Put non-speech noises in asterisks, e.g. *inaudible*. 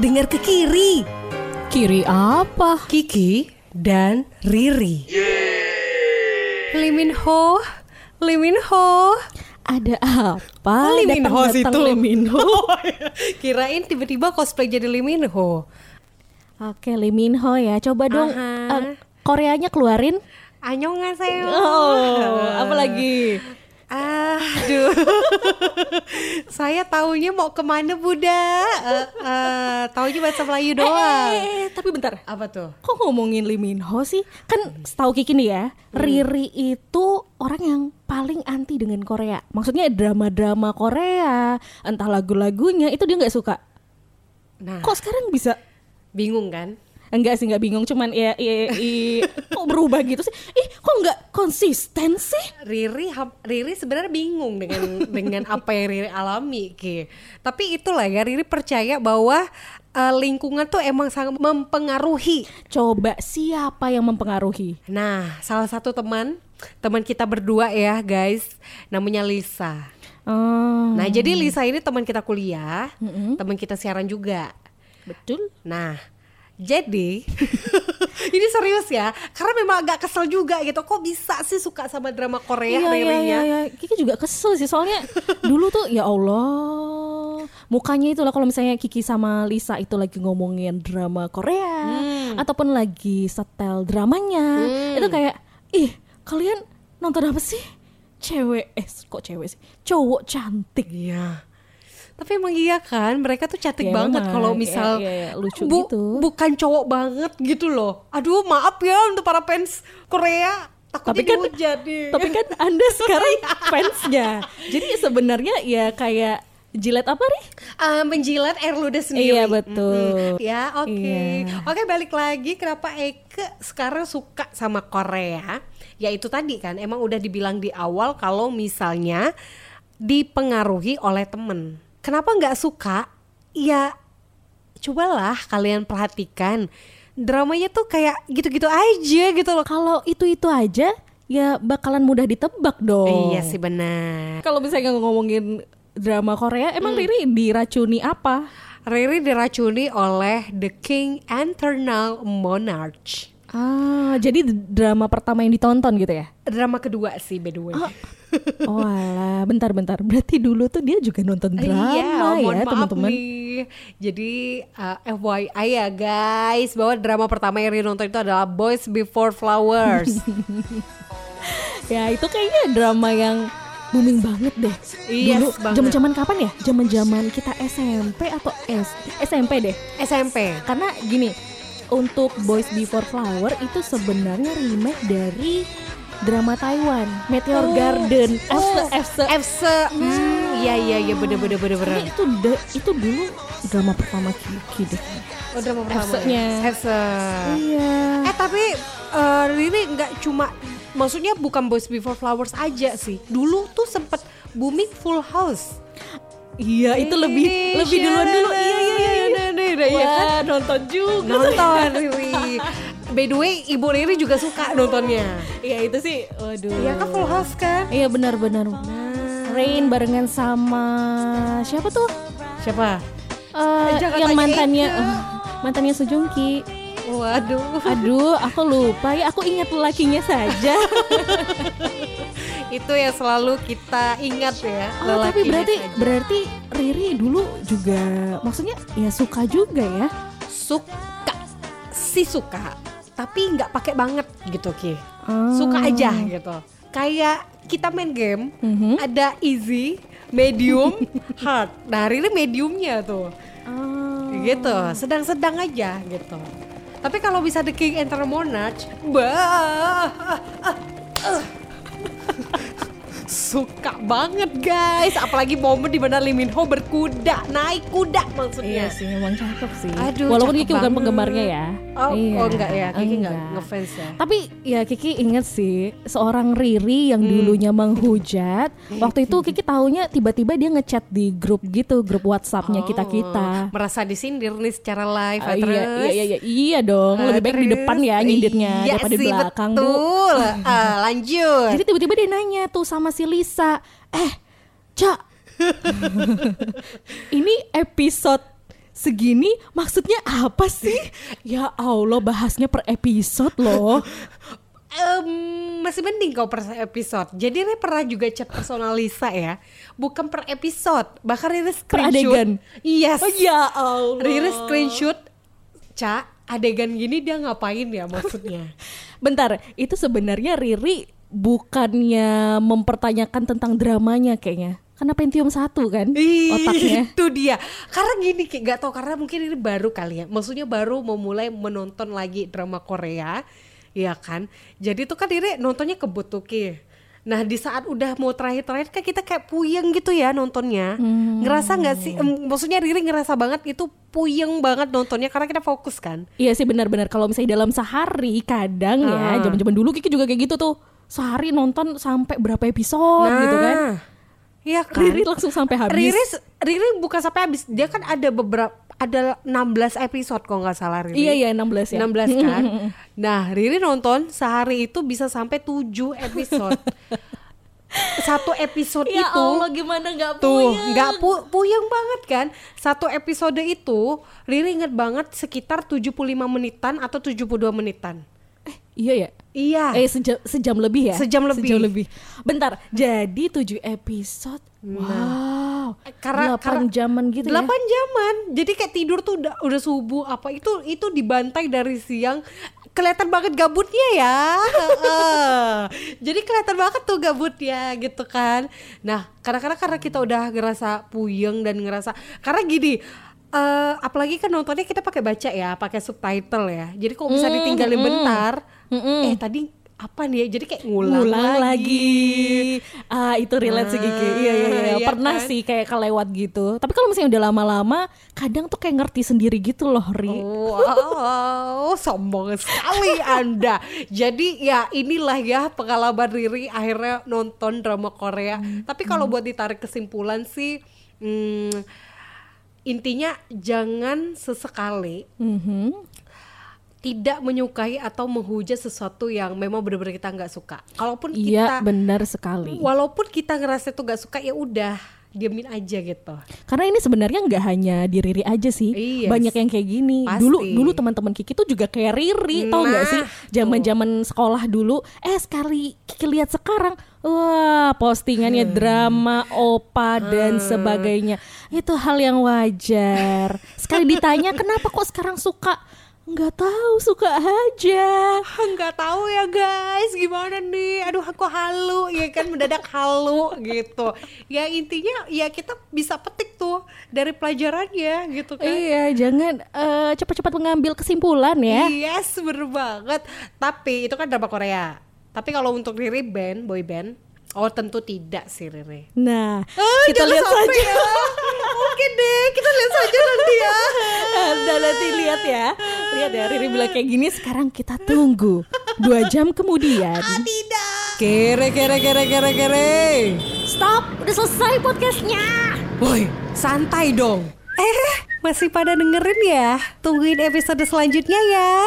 dengar ke kiri. Kiri apa? Kiki dan Riri. Limin Ho, Limin Ho. Ada apa? Lee Min Ho situ. Lee Min Ho. Kirain tiba-tiba cosplay jadi Limin Ho. Oke, Lee Min Ho ya. Coba dong Aha. eh, Koreanya keluarin. Annyeonghaseyo. Oh, apa lagi? *laughs* Aduh, *laughs* saya taunya mau ke mana Buddha? Uh, uh, taunya bahasa Melayu doang. Eh, eh, tapi bentar. Apa tuh? Kok ngomongin Lee Min Ho sih? Kan setahu Kiki nih ya, Riri itu orang yang paling anti dengan Korea. Maksudnya drama-drama Korea, entah lagu-lagunya itu dia nggak suka. Nah, Kok sekarang bisa? bingung kan? Enggak sih, nggak bingung. Cuman ya, ya, i- kok berubah gitu sih? Ih, kok nggak konsisten sih? Riri, Riri sebenarnya bingung dengan dengan apa yang Riri alami, Ki. Tapi itulah ya, Riri percaya bahwa uh, lingkungan tuh emang sangat mempengaruhi. Coba siapa yang mempengaruhi? Nah, salah satu teman, teman kita berdua ya, guys, namanya Lisa. Oh, Nah, jadi Lisa ini teman kita kuliah, teman kita siaran juga. betul. Nah, jadi *laughs* ini serius ya, karena memang agak kesel juga gitu. Kok bisa sih suka sama drama Korea iya, iya, Ririnya? iya, iya. Kiki juga kesel sih soalnya *laughs* dulu tuh ya Allah mukanya itu lah kalau misalnya Kiki sama Lisa itu lagi ngomongin drama Korea ataupun lagi setel dramanya itu kayak ih kalian nonton apa sih cewek eh kok cewek sih cowok cantik Iya. Tapi emang iya kan, mereka tuh cantik Ya, banget kalau Iya, misal iya, iya, lucu gitu. bukan cowok banget gitu loh. Aduh, maaf ya untuk para fans Korea. Takutnya Tapi kan- nih. tapi kan *laughs* anda sekarang fansnya jadi sebenarnya ya kayak jilet apa nih Ah, menjilat air ludah sendiri. Iya, betul. Mm-mm. Ya, oke. Iya. Oke, balik lagi kenapa Eke sekarang suka sama Korea? Ya itu tadi kan, emang udah dibilang di awal kalau misalnya dipengaruhi oleh temen. Kenapa nggak suka? Ya, cobalah kalian perhatikan. Dramanya tuh kayak gitu-gitu aja gitu loh. kalau itu itu aja ya bakalan mudah ditebak dong Iya sih benar. Kalau misalnya ngomongin drama Korea, emang Hmm. Riri diracuni apa? Riri diracuni oleh The King Eternal Monarch. Ah, jadi drama pertama yang ditonton gitu ya? Drama kedua sih by the way. Oh *laughs* alah, bentar-bentar. Berarti dulu tuh dia juga nonton drama iya, ya, maaf teman-teman. Jadi uh, FYI ya guys, bahwa drama pertama yang Riri nonton itu adalah Boys Before Flowers. *laughs* Ya, itu kayaknya drama yang booming banget deh. Yes, dulu banget. zaman-zaman kapan ya? Zaman-zaman kita SMP atau S SMP deh. SMP. Karena gini, untuk Boys Before Flower itu sebenarnya remake dari drama Taiwan, Meteor Oh. Garden, Oh, Fse, Fse. Fse. Hmm, iya iya iya bener bener bener bener. Itu de- itu dulu drama pertama Kiki deh. Oh drama pertama. Fse-nya. Fse. Iya. Eh tapi uh, Riri nggak cuma maksudnya bukan Boys Before Flowers aja sih. Dulu tuh sempet booming Full House. Iya, itu lebih lebih duluan dulu. Iya iya iya. iya. Iya kan? Wah, nonton juga. Nonton Riri. By the way, Ibu Riri juga suka nontonnya. Iya, itu sih. Waduh. Iya kan Full House kan? Iya benar-benar. Rain barengan sama siapa tuh? Siapa? Eh, jangan yang mantannya eh, mantannya Sejongki. Waduh. Aduh, aku lupa ya. Aku ingat lelakinya saja. *laughs* Itu yang selalu kita ingat ya. Oh, tapi berarti saja. berarti Riri dulu juga maksudnya ya suka juga ya. suka si suka tapi nggak pakai banget gitu ki Oh. suka aja gitu kayak kita main game Mhm. ada easy medium *laughs* hard nah Riri mediumnya tuh Oh. gitu sedang-sedang aja gitu tapi kalau bisa The King Enter Monarch bah *laughs* *laughs* suka banget guys apalagi momen di mana Lee Min Ho berkuda naik kuda maksudnya Iya sih, memang cakep sih. Aduh, Walaupun Kiki bukan banget. penggemarnya ya. Oh, Iya, oh enggak ya, Kiki enggak ngefans ya. Tapi ya Kiki inget sih seorang Riri yang dulunya menghujat. *laughs* Waktu itu Kiki taunya tiba-tiba dia ngechat di grup gitu, grup WhatsAppnya kita kita. Oh, merasa disindir nih secara live ya, iya, terus. iya, iya, iya dong. Lebih baik di depan ya nyindirnya iya daripada di belakang bu. betul. *laughs* Ah, lanjut. Jadi tiba-tiba dia nanya tuh sama si Lisa, eh, Cak, *laughs* ini episode segini maksudnya apa sih? Ya Allah bahasnya per episode loh. Em, masih mending kau per episode. Jadi Riri pernah juga chat personal Lisa ya, bukan per episode, bahkan Riri screenshot. adegan? Yes. Oh ya Allah. Riri screenshot, Ca, adegan gini dia ngapain ya maksudnya? *laughs* Bentar, itu sebenarnya Riri bukannya mempertanyakan tentang dramanya kayaknya. Karena Pentium satu kan Ih, otaknya. Itu dia. Karena gini kayak gak tau karena mungkin ini baru kali ya. Maksudnya baru memulai menonton lagi drama Korea, ya kan. Jadi tuh kan Riri nontonnya kebut tuh Ki. Nah di saat udah mau terakhir-terakhir kan kita kayak puyeng gitu ya nontonnya. Ngerasa nggak sih? Em, maksudnya Riri ngerasa banget itu puyeng banget nontonnya karena kita fokus kan. Iya sih benar-benar kalau misalnya dalam sehari kadang Ah. ya zaman-zaman dulu Kiki juga kayak gitu tuh. Sehari nonton sampai berapa episode gitu kan. Iya kan. Riri langsung sampai habis. Riri, Riri bukan sampai habis. Dia kan ada beberapa ada 16 episode kalau nggak salah Riri. Iya iya 16 ya. 16 kan. *laughs* nah, Riri nonton sehari itu bisa sampai 7 episode. *laughs* Satu episode Ya itu Allah gimana nggak tuh nggak pu puyeng banget kan. Satu episode itu Riri inget banget sekitar 75 menitan atau 72 menitan. Iya ya. Iya. Eh sejam, sejam lebih ya? Sejam lebih. Sejam lebih. Bentar, jadi 7 episode. Wow. karena 8 karena- jaman gitu 8 ya. jaman. Jadi kayak tidur tuh udah udah subuh apa itu itu dibantai dari siang. Kelihatan banget gabutnya ya. *laughs* Jadi kelihatan banget tuh gabutnya gitu kan. Nah, kadang-kadang karena kita udah ngerasa puyeng dan ngerasa karena gini eh apalagi kan nontonnya kita pakai baca ya, pakai subtitle ya. Jadi kalau bisa ditinggalin bentar, eh tadi apa nih ya? Jadi kayak ngulang, Ngulang lagi. Ah, itu relate sih Kiki. Ah, Iya iya iya. iya Pernah kan? sih kayak kelewat gitu. Tapi kalau misalnya udah lama-lama, kadang tuh kayak ngerti sendiri gitu loh, Ri. Wow, *laughs* sombong sekali Anda. Jadi ya inilah ya pengalaman Riri akhirnya nonton drama Korea. Tapi kalau buat ditarik kesimpulan sih, hmm, intinya jangan sesekali Mhm. Tidak menyukai atau menghujat sesuatu yang memang benar-benar kita nggak suka. Kalaupun Iya, kita, benar sekali. walaupun kita ngerasa itu nggak suka ya udah diamin aja gitu. Karena ini sebenarnya nggak hanya di Riri aja sih, Iya. banyak yang kayak gini. Pasti. Dulu dulu teman-teman Kiki tuh juga kayak Riri, tau nggak sih? Nah, Zaman-zaman sekolah dulu, eh sekali Kiki lihat sekarang, wah postingannya Hmm. drama, opa dan sebagainya. Itu hal yang wajar. Sekali ditanya kenapa kok sekarang suka? Nggak tahu, suka aja. nggak tahu ya guys gimana nih aduh aku halu ya kan mendadak halu gitu ya intinya ya kita bisa petik tuh dari pelajarannya gitu kan Iya, jangan eh, cepat-cepat mengambil kesimpulan ya. yes bener banget tapi itu kan drama Korea tapi kalau untuk Riri band boy band oh tentu tidak sih Riri Nah, Ah, kita lihat saja. ya. *laughs* Oke deh, kita lihat saja nanti ya. Anda nanti lihat ya Lihat ya Riri bilang kayak gini Sekarang kita tunggu Dua jam kemudian Ah, tidak. Kere, kere, kere, kere, kere. Stop Udah selesai podcastnya Woi, santai dong. Eh, masih pada dengerin ya? Tungguin episode selanjutnya ya.